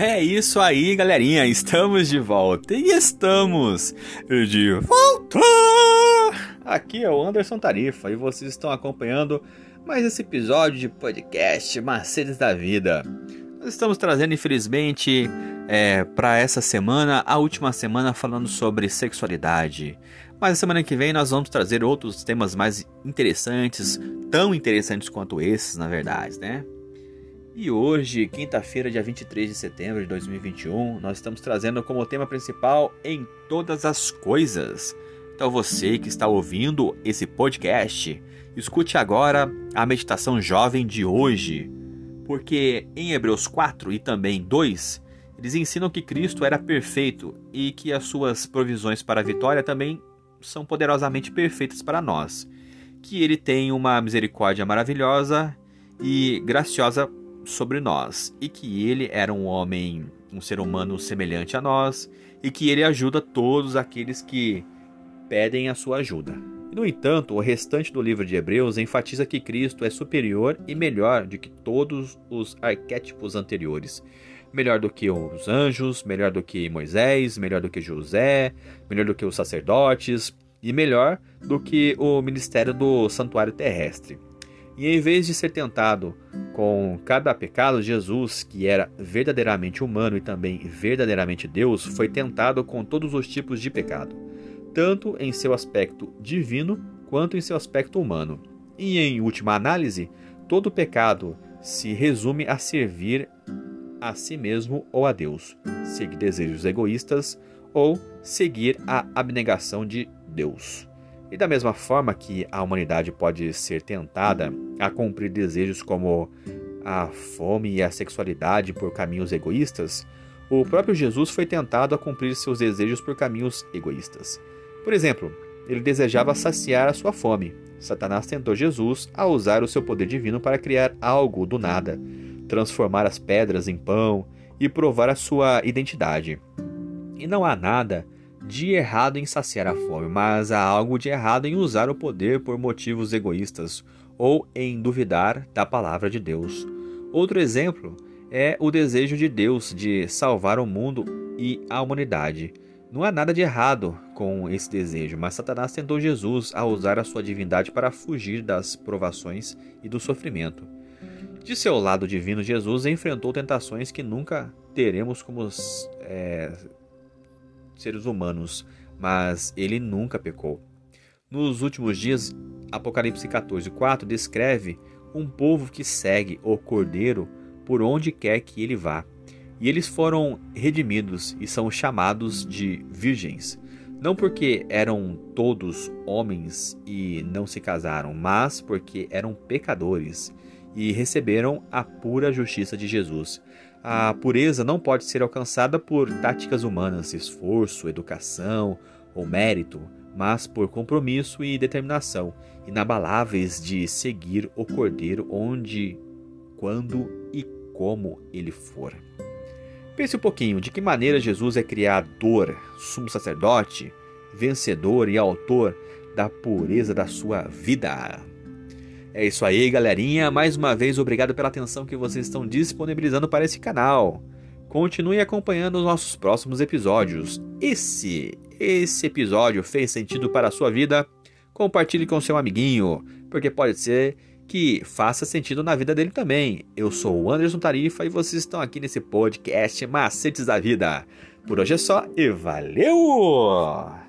É isso aí, galerinha. Estamos de volta. E estamos de volta! Aqui é o Anderson Tarifa e vocês estão acompanhando mais esse episódio de podcast Macetes da Vida. Nós estamos trazendo, infelizmente, é, para essa semana, a última semana falando sobre sexualidade. Mas a semana que vem nós vamos trazer outros temas mais interessantes, tão interessantes quanto esses, na verdade, né? E hoje, quinta-feira, dia 23 de setembro de 2021, nós estamos trazendo como tema principal em todas as coisas. Então você que está ouvindo esse podcast, escute agora a meditação jovem de hoje. Porque em Hebreus 4 e também 2, eles ensinam que Cristo era perfeito e que as suas provisões para a vitória também são poderosamente perfeitas para nós. Que ele tem uma misericórdia maravilhosa e graciosa sobre nós, e que ele era um homem, um ser humano semelhante a nós, e que ele ajuda todos aqueles que pedem a sua ajuda. No entanto, o restante do livro de Hebreus enfatiza que Cristo é superior e melhor do que todos os arquétipos anteriores. Melhor do que os anjos, melhor do que Moisés, melhor do que José, melhor do que os sacerdotes e melhor do que o ministério do santuário terrestre. E em vez de ser tentado com cada pecado, Jesus, que era verdadeiramente humano e também verdadeiramente Deus, foi tentado com todos os tipos de pecado, tanto em seu aspecto divino quanto em seu aspecto humano. E em última análise, todo pecado se resume a servir a si mesmo ou a Deus, seguir desejos egoístas ou seguir a abnegação de Deus. E da mesma forma que a humanidade pode ser tentada a cumprir desejos como a fome e a sexualidade por caminhos egoístas, o próprio Jesus foi tentado a cumprir seus desejos por caminhos egoístas. Por exemplo, ele desejava saciar a sua fome. Satanás tentou Jesus a usar o seu poder divino para criar algo do nada, transformar as pedras em pão e provar a sua identidade. E não há nada de errado em saciar a fome, mas há algo de errado em usar o poder por motivos egoístas ou em duvidar da palavra de Deus. Outro exemplo é o desejo de Deus de salvar o mundo e a humanidade. Não há nada de errado com esse desejo, mas Satanás tentou Jesus a usar a sua divindade para fugir das provações e do sofrimento. De seu lado divino, Jesus enfrentou tentações que nunca teremos como é, seres humanos, mas ele nunca pecou. Nos últimos dias, Apocalipse 14, 4 descreve um povo que segue o Cordeiro por onde quer que ele vá. E eles foram redimidos e são chamados de virgens. Não porque eram todos homens e não se casaram, mas porque eram pecadores e receberam a pura justiça de Jesus. A pureza não pode ser alcançada por táticas humanas, esforço, educação ou mérito, mas por compromisso e determinação inabaláveis de seguir o Cordeiro onde, quando e como ele for. Pense um pouquinho de que maneira Jesus é criador, sumo sacerdote, vencedor e autor da pureza da sua vida. É isso aí, galerinha. Mais uma vez, obrigado pela atenção que vocês estão disponibilizando para esse canal. Continue acompanhando os nossos próximos episódios. E se esse episódio fez sentido para a sua vida, compartilhe com seu amiguinho, porque pode ser que faça sentido na vida dele também. Eu sou o Anderson Tarifa e vocês estão aqui nesse podcast Macetes da Vida. Por hoje é só e valeu!